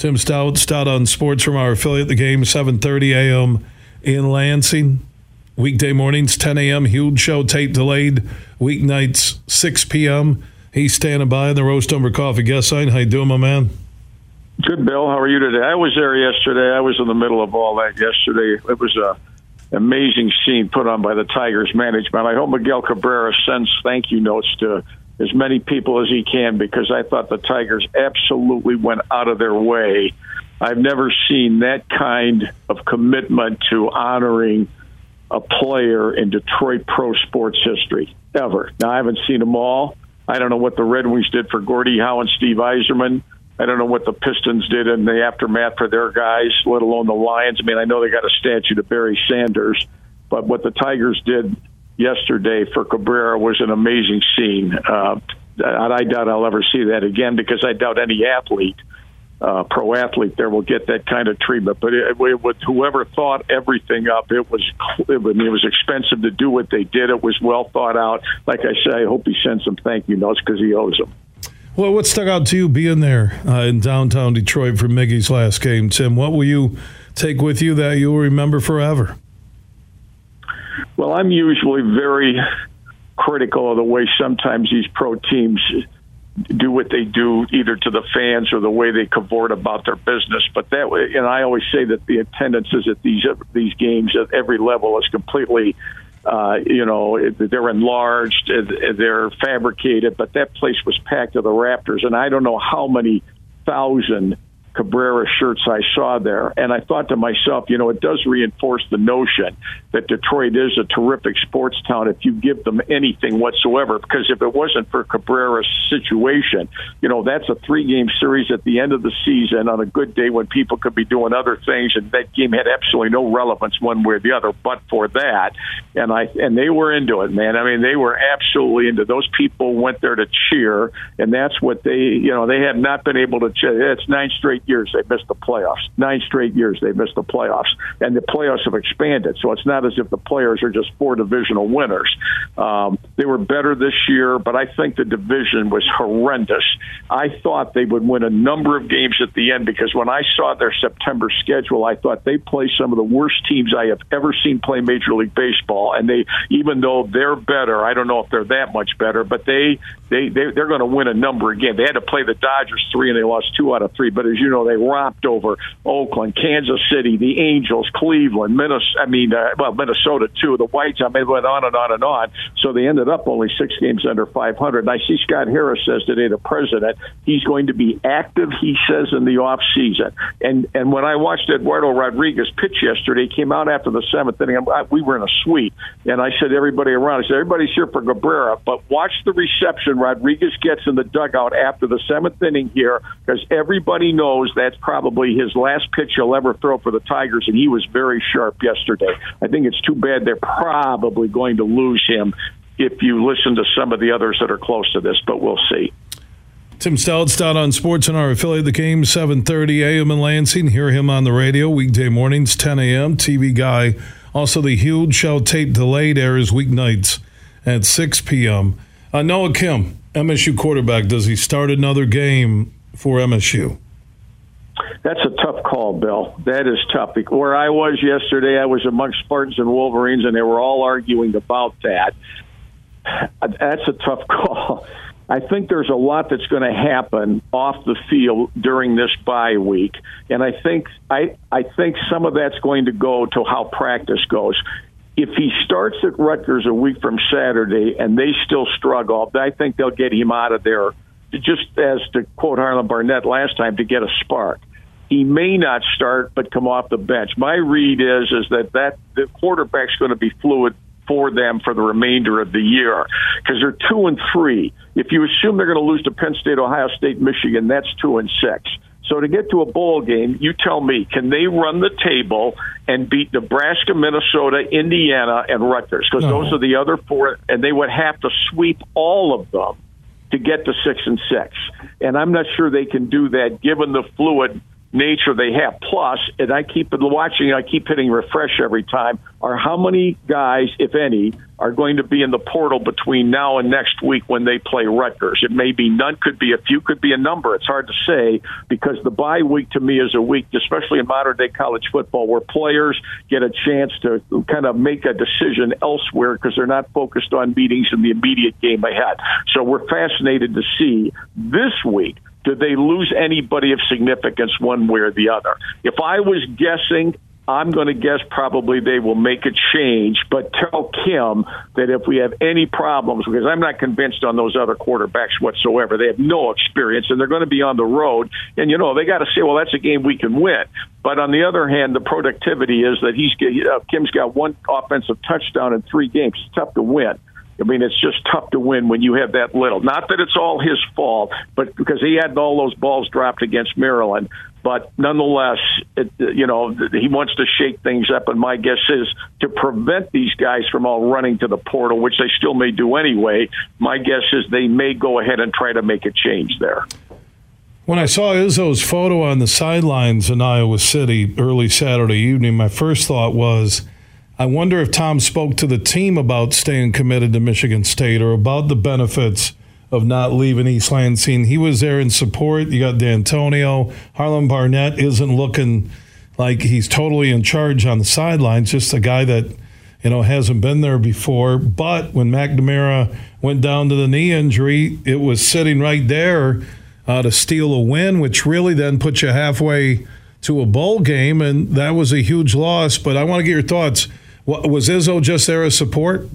Tim Staudt, Stout on Sports from our affiliate, the game, 7.30 a.m. in Lansing. Weekday mornings, 10 a.m. Huge show, tape delayed. Weeknights, 6 p.m. He's standing by in the Roast Umber Coffee guest sign. How you doing, my man? Good, Bill. How are you today? I was there yesterday. I was in the middle of all that yesterday. It was a amazing scene put on by the Tigers management. I hope Miguel Cabrera sends thank you notes to as many people as he can because I thought the Tigers absolutely went out of their way. I've never seen that kind of commitment to honoring a player in Detroit pro sports history ever. Now I haven't seen them all. I don't know what the Red Wings did for Gordie Howe and Steve Yzerman. I don't know what the Pistons did in the aftermath for their guys, let alone the Lions. I mean, I know they got a statue to Barry Sanders, but what the Tigers did yesterday for Cabrera was an amazing scene. Uh, I doubt I'll ever see that again because I doubt any athlete, uh, pro athlete, there will get that kind of treatment. But it, it, with whoever thought everything up, it was it, I mean, it was expensive to do what they did. It was well thought out. Like I say, I hope he sends some thank you notes because he owes them. Well, what stuck out to you being there uh, in downtown Detroit for Miggy's last game, Tim? What will you take with you that you'll remember forever? Well, I'm usually very critical of the way sometimes these pro teams do what they do, either to the fans or the way they cavort about their business. But that, way, and I always say that the attendances at these these games at every level is completely, uh, you know, they're enlarged, they're fabricated. But that place was packed to the Raptors, and I don't know how many thousand Cabrera shirts I saw there. And I thought to myself, you know, it does reinforce the notion that Detroit is a terrific sports town if you give them anything whatsoever. Because if it wasn't for Cabrera's situation, you know, that's a three game series at the end of the season on a good day when people could be doing other things. And that game had absolutely no relevance one way or the other, but for that. And I, and they were into it, man. I mean, they were absolutely into Those people went there to cheer. And that's what they, you know, they had not been able to cheer. It's nine straight straight years they missed the playoffs. Nine straight years they missed the playoffs, and the playoffs have expanded. So it's not as if the players are just four divisional winners. Um, they were better this year, but I think the division was horrendous. I thought they would win a number of games at the end because when I saw their September schedule, I thought they play some of the worst teams I have ever seen play Major League Baseball, and they even though they're better, I don't know if they're that much better, but they they, they they're going to win a number games. They had to play the Dodgers three, and they lost two out of three. But as you know, they romped over Oakland, Kansas City, the Angels, Cleveland, Minnesota. I mean, uh, well, Minnesota too. The Whites. I mean, went on and on and on. So they ended up only six games under 500. And I see Scott Harris says today, the president, he's going to be active. He says in the off season. And and when I watched Eduardo Rodriguez pitch yesterday, he came out after the seventh inning. I, we were in a suite, and I said everybody around. I said everybody's here for Cabrera, but watch the reception Rodriguez gets in the dugout after the seventh inning here, because everybody knows that's probably his last pitch he'll ever throw for the Tigers, and he was very sharp yesterday. I think it's too bad they're probably going to lose him if you listen to some of the others that are close to this, but we'll see. Tim Staudt out on sports in our affiliate The Game, 7.30 a.m. in Lansing. Hear him on the radio weekday mornings, 10 a.m. TV guy. Also, the huge show tape delayed airs weeknights at 6 p.m. Uh, Noah Kim, MSU quarterback, does he start another game for MSU? That's a tough call, Bill. That is tough. Where I was yesterday, I was amongst Spartans and Wolverines, and they were all arguing about that. That's a tough call. I think there's a lot that's going to happen off the field during this bye week, and I think I I think some of that's going to go to how practice goes. If he starts at Rutgers a week from Saturday and they still struggle, I think they'll get him out of there. Just as to quote Harlon Barnett last time, to get a spark he may not start but come off the bench. My read is is that that the quarterback's going to be fluid for them for the remainder of the year because they're two and three. If you assume they're going to lose to Penn State, Ohio State, Michigan, that's two and six. So to get to a bowl game, you tell me, can they run the table and beat Nebraska, Minnesota, Indiana, and Rutgers? Because no. those are the other four, and they would have to sweep all of them to get to six and six. And I'm not sure they can do that given the fluid nature they have. Plus, and I keep watching, I keep hitting refresh every time, are how many guys, if any, are going to be in the portal between now and next week when they play Rutgers. It may be none, could be a few, could be a number. It's hard to say because the bye week to me is a week, especially in modern day college football, where players get a chance to kind of make a decision elsewhere because they're not focused on meetings in the immediate game ahead. So we're fascinated to see this week do they lose anybody of significance one way or the other? If I was guessing, I'm going to guess probably they will make a change, but tell Kim that if we have any problems, because I'm not convinced on those other quarterbacks whatsoever. They have no experience and they're going to be on the road. And, you know, they got to say, well, that's a game we can win. But on the other hand, the productivity is that he's uh, Kim's got one offensive touchdown in three games. It's tough to win. I mean, it's just tough to win when you have that little. Not that it's all his fault, but because he had all those balls dropped against Maryland. But nonetheless, it, you know, he wants to shake things up, and my guess is to prevent these guys from all running to the portal, which they still may do anyway. My guess is they may go ahead and try to make a change there. When I saw Izzo's photo on the sidelines in Iowa City early Saturday evening, my first thought was I wonder if Tom spoke to the team about staying committed to Michigan State or about the benefits of not leaving East Lansing. He was there in support. You got Dantonio. Harlon Barnett isn't looking like he's totally in charge on the sidelines, just a guy that, you know, hasn't been there before. But when McNamara went down to the knee injury, it was sitting right there uh, to steal a win, which really then put you halfway to a bowl game. And that was a huge loss. But I want to get your thoughts was Izzo just there as support?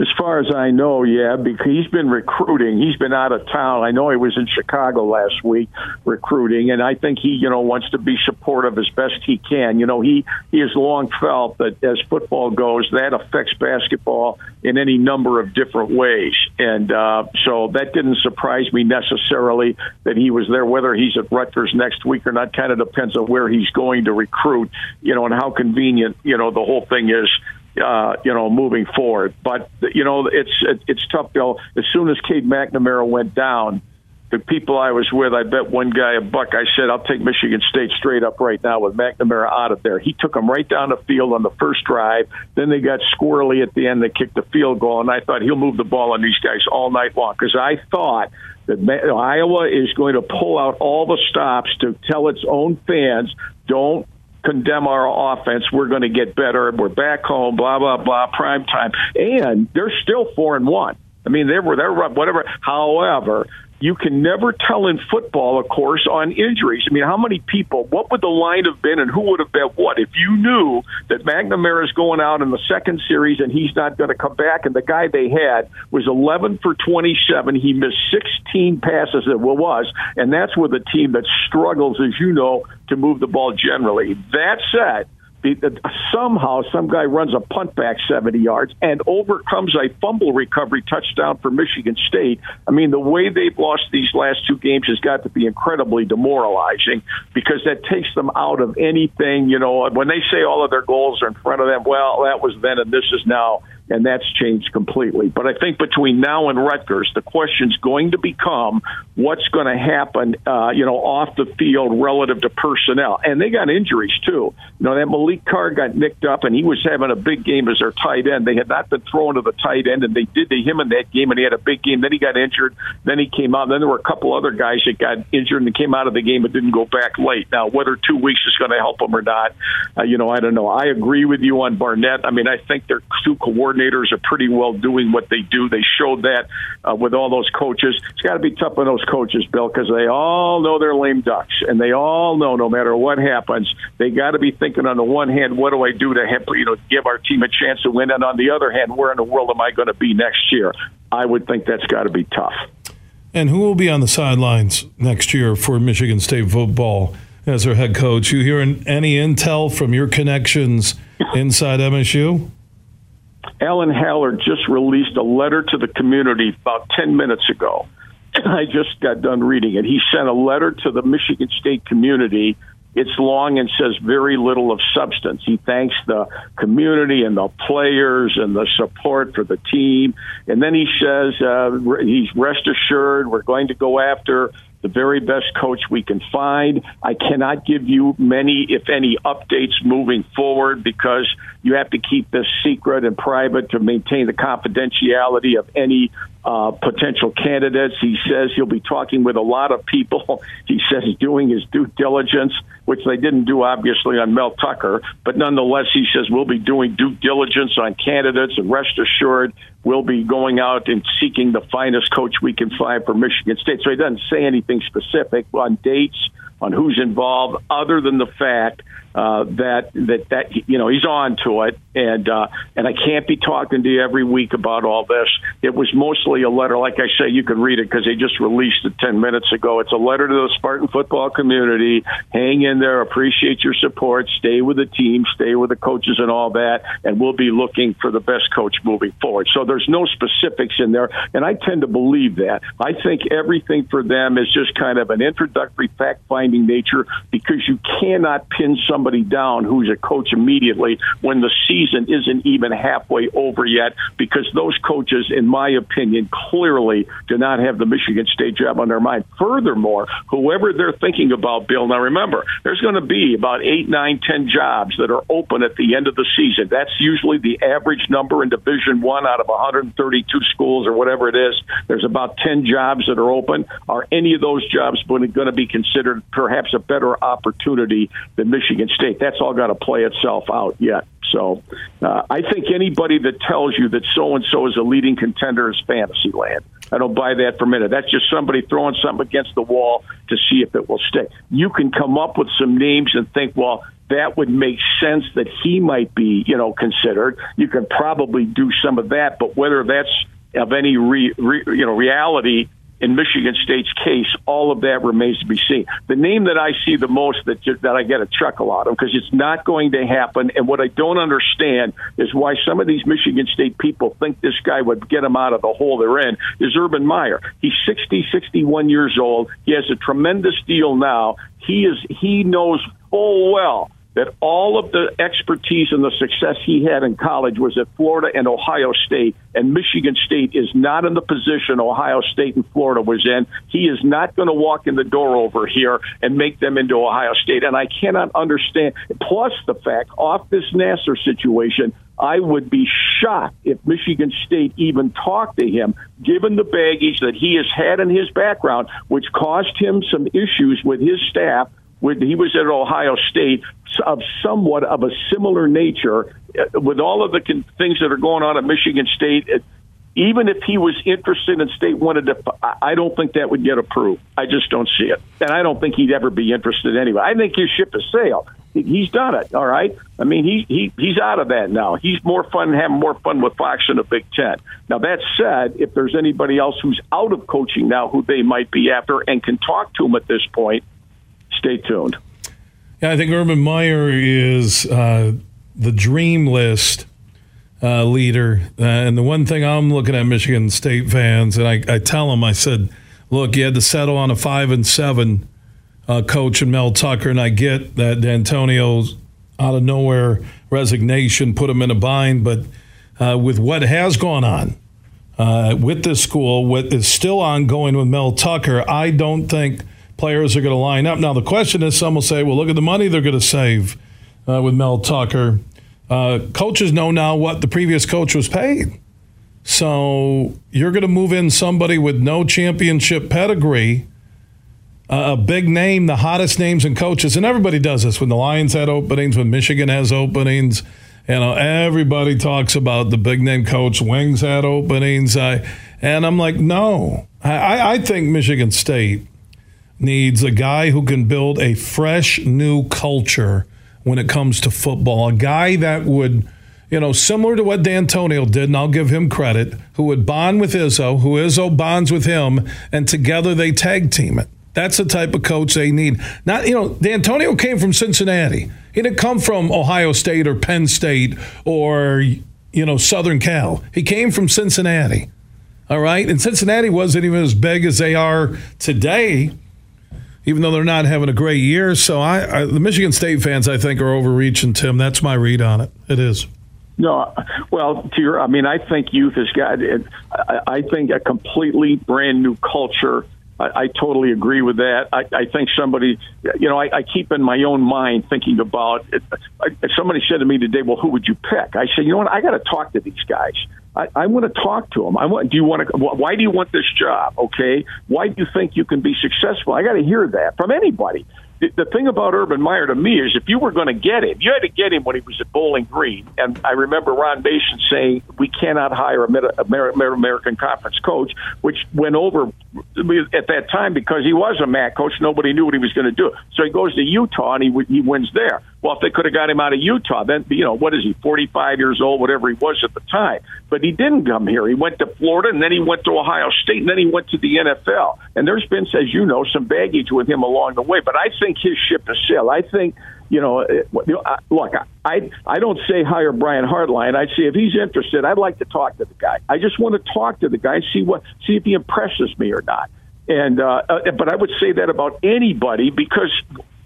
As far as I know, yeah, because he's been recruiting. He's been out of town. I know he was in Chicago last week recruiting, and I think he, you know, wants to be supportive as best he can. You know, he he has long felt that as football goes, that affects basketball in any number of different ways, and uh, so that didn't surprise me necessarily that he was there. Whether he's at Rutgers next week or not, kind of depends on where he's going to recruit. You know, and how convenient you know the whole thing is uh, you know, moving forward. But you know, it's it, it's tough. Though, as soon as Cade McNamara went down, the people I was with, I bet one guy a buck. I said, I'll take Michigan State straight up right now with McNamara out of there. He took them right down the field on the first drive. Then they got squirrely at the end. They kicked the field goal, and I thought he'll move the ball on these guys all night long because I thought that Iowa is going to pull out all the stops to tell its own fans, don't condemn our offense. We're going to get better. We're back home. Blah blah blah. Prime time, and they're still four and one. I mean, they were they're whatever. However, you can never tell in football, of course, on injuries. I mean, how many people, what would the line have been and who would have bet what? If you knew that McNamara is going out in the second series and he's not going to come back, and the guy they had was 11 for 27, he missed 16 passes, it was, and that's with a team that struggles, as you know, to move the ball generally. That said, somehow some guy runs a punt back 70 yards and overcomes a fumble recovery touchdown for Michigan State. I mean, the way they've lost these last two games has got to be incredibly demoralizing because that takes them out of anything. You know, when they say all of their goals are in front of them, well, that was then and this is now and that's changed completely. But I think between now and Rutgers, the question's going to become what's going to happen, uh, you know, off the field relative to personnel. And they got injuries too. You know, that Maliq Carr got nicked up, and he was having a big game as their tight end. They had not been thrown to the tight end, and they did to him in that game, and he had a big game. Then he got injured. Then he came out. Then there were a couple other guys that got injured and came out of the game but didn't go back late. Now, whether two weeks is going to help them or not, uh, you know, I don't know. I agree with you on Barnett. I mean, I think they're too coordinators coordinators are pretty well doing what they do. They showed that uh, with all those coaches. It's got to be tough on those coaches, Bill, because they all know they're lame ducks, and they all know no matter what happens, they got to be thinking on the one hand, what do I do to have, you know give our team a chance to win, and on the other hand, where in the world am I going to be next year? I would think that's got to be tough. And who will be on the sidelines next year for Michigan State football as their head coach? You hearing any intel from your connections inside MSU? Alan Haller just released a letter to the community about 10 minutes ago. I just got done reading it. He sent a letter to the Michigan State community. It's long and says very little of substance. He thanks the community and the players and the support for the team. And then he says uh, he's rest assured we're going to go after the very best coach we can find. I cannot give you many, if any, updates moving forward because you have to keep this secret and private to maintain the confidentiality of any uh, potential candidates. He says he'll be talking with a lot of people. He says he's doing his due diligence, which they didn't do obviously on Mel Tucker, but nonetheless, he says we'll be doing due diligence on candidates, and rest assured, we'll be going out and seeking the finest coach we can find for Michigan State. So he doesn't say anything specific on dates on who's involved, other than the fact uh, that that that you know he's on to it, and uh, and I can't be talking to you every week about all this. It was mostly a letter, like I say, you can read it because they just released it ten minutes ago. It's a letter to the Spartan football community. Hang in there, appreciate your support, stay with the team, stay with the coaches, and all that, and we'll be looking for the best coach moving forward. So there's no specifics in there, and I tend to believe that. I think everything for them is just kind of an introductory fact finding nature because you cannot pin somebody down who's a coach immediately when the season isn't even halfway over yet because those coaches, in my opinion, clearly do not have the Michigan State job on their mind. Furthermore, whoever they're thinking about, Bill, now remember, there's going to be about eight, nine, ten jobs that are open at the end of the season. That's usually the average number in Division One out of 132 schools or whatever it is. There's about 10 jobs that are open. Are any of those jobs going to be considered perhaps a better opportunity than Michigan State. That's all got to play itself out yet. So uh, I think anybody that tells you that so and so is a leading contender is fantasy land. I don't buy that for a minute. That's just somebody throwing something against the wall to see if it will stick. You can come up with some names and think, well, that would make sense that he might be, you know, considered. You can probably do some of that, but whether that's of any re, re, you know reality in Michigan State's case, all of that remains to be seen. The name that I see the most that that I get a chuckle out of because it's not going to happen. And what I don't understand is why some of these Michigan State people think this guy would get them out of the hole they're in. Is Urban Meyer? He's 60, 61 years old. He has a tremendous deal now. He is he knows full well that all of the expertise and the success he had in college was at Florida and Ohio State, and Michigan State is not in the position Ohio State and Florida was in. He is not going to walk in the door over here and make them into Ohio State. And I cannot understand, plus the fact, off this Nassar situation, I would be shocked if Michigan State even talked to him, given the baggage that he has had in his background, which caused him some issues with his staff when he was at Ohio State of somewhat of a similar nature uh, with all of the con- things that are going on at Michigan State. Even if he was interested and state wanted to, I don't think that would get approved. I just don't see it. And I don't think he'd ever be interested anyway. I think his ship has sailed. He's done it. All right. I mean, he, he he's out of that now. He's more fun having more fun with Fox in the Big Ten. Now that said, if there's anybody else who's out of coaching now who they might be after and can talk to him at this point, stay tuned. Yeah, I think Urban Meyer is uh, the dream list uh, leader. Uh, and the one thing I'm looking at Michigan State fans, and I, I, tell them, I said, look, you had to settle on a five and seven uh, coach and Mel Tucker, and I get that Dantonio's out of nowhere resignation put him in a bind, but uh, with what has gone on uh, with this school, what is still ongoing with Mel Tucker, I don't think players are going to line up. Now, the question is some will say, well, look at the money they're going to save uh, with Mel Tucker. Uh, coaches know now what the previous coach was paid. So you're going to move in somebody with no championship pedigree, uh, a big name, the hottest names and coaches, and everybody does this when the Lions had openings, when Michigan has openings. You know, everybody talks about the big name coach. Wings had openings, I, and I'm like, no. I, I think Michigan State needs a guy who can build a fresh new culture when it comes to football. A guy that would, you know, similar to what Dantonio did, and I'll give him credit, who would bond with Izzo, who Izzo bonds with him, and together they tag team it. That's the type of coach they need. Not, you know, Dantonio came from Cincinnati. He didn't come from Ohio State or Penn State or, you know, Southern Cal. He came from Cincinnati. All right. And Cincinnati wasn't even as big as they are today even though they're not having a great year. So I, I, the Michigan State fans, I think, are overreaching. Tim, that's my read on it. It is. No, well, to your, I mean, I think youth has got, I think, a completely brand new culture I, I totally agree with that. I, I think somebody, you know, I, I keep in my own mind thinking about. It. Somebody said to me today, "Well, who would you pick?" I said, "You know what? I got to talk to these guys. I, I want to talk to them. I want. Do you want to? Why do you want this job? Okay. Why do you think you can be successful? I got to hear that from anybody the, thing about Urban Meyer to me is if you were going to get him, you had to get him when he was at Bowling Green. And I remember Ron Mason saying, we cannot hire a Mid- American Conference coach, which went over at that time because he was a MAC coach. Nobody knew what he was going to do. So he goes to Utah and he, he wins there. Well, if they could have got him out of Utah, then, you know, what is he, 45 years old, whatever he was at the time. But he didn't come here. He went to Florida and then he went to Ohio State and then he went to the NFL. And there's been, as you know, some baggage with him along the way. But I think his ship has sailed. I think you know, look, I I don't say hire Brian Hartline. I'd say if he's interested, I'd like to talk to the guy. I just want to talk to the guy see what see if he impresses me or not. And uh, uh but I would say that about anybody because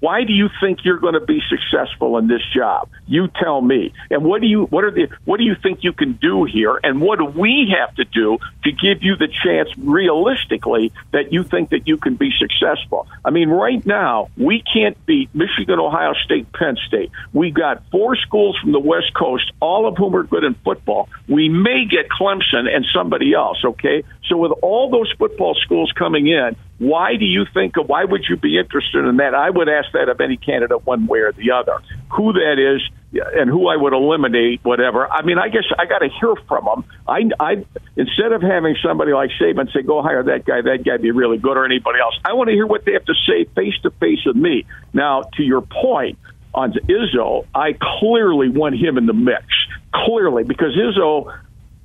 why do you think you're going to be successful in this job? You tell me. And what do you what are the what do you think you can do here? And what do we have to do to give you the chance realistically that you think that you can be successful? I mean, right now we can't beat Michigan, Ohio State, Penn State. We got four schools from the West Coast, all of whom are good in football. We may get Clemson and somebody else. Okay, so with all those football schools coming in, why do you think, why would you be interested in that? I would ask that of any candidate one way or the other. Who that is and who I would eliminate, whatever. I mean, I guess I got to hear from them. I, I, instead of having somebody like Saban say, go hire that guy, that guy be really good or anybody else, I want to hear what they have to say face to face with me. Now, to your point, on Izzo, I clearly want him in the mix. Clearly, because Izzo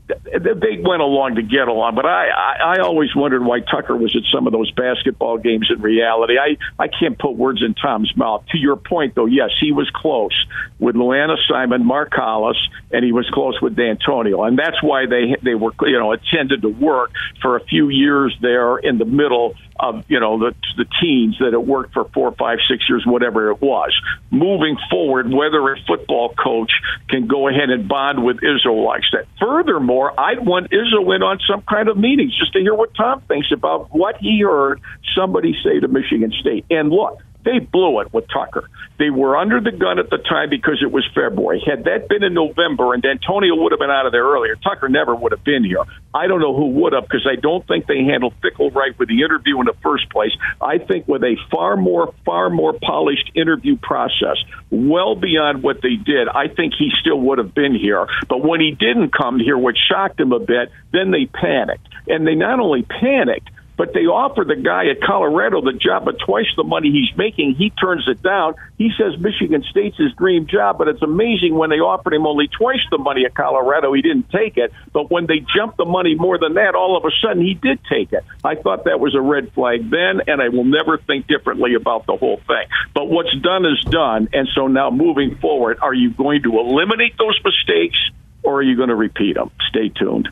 they went along to get along, but I, I I always wondered why Tucker was at some of those basketball games. In reality, I I can't put words in Tom's mouth. To your point, though, yes, he was close with Lou Anna-Simon, Mark Hollis, and he was close with Dantonio, and that's why they they were you know attended to work for a few years there in the middle of you know the the teens that it worked for four, five, six years, whatever it was. Moving forward, whether a football coach can go ahead and bond with Izzo like that. Furthermore, I'd want Izzo in on some kind of meetings just to hear what Tom thinks about what he heard somebody say to Michigan State. And look, they blew it with Tucker. They were under the gun at the time because it was February. Had that been in November and Dantonio would have been out of there earlier, Tucker never would have been here. I don't know who would have because I don't think they handled Fickell right with the interview in the first place. I think with a far more, far more polished interview process, well beyond what they did, I think he still would have been here. But when he didn't come here, which shocked him a bit, then they panicked. And they not only panicked, but they offer the guy at Colorado the job at twice the money he's making. He turns it down. He says Michigan State's his dream job, but it's amazing when they offered him only twice the money at Colorado, he didn't take it. But when they jumped the money more than that, all of a sudden he did take it. I thought that was a red flag then, and I will never think differently about the whole thing. But what's done is done, and so now moving forward, are you going to eliminate those mistakes or are you going to repeat them? Stay tuned.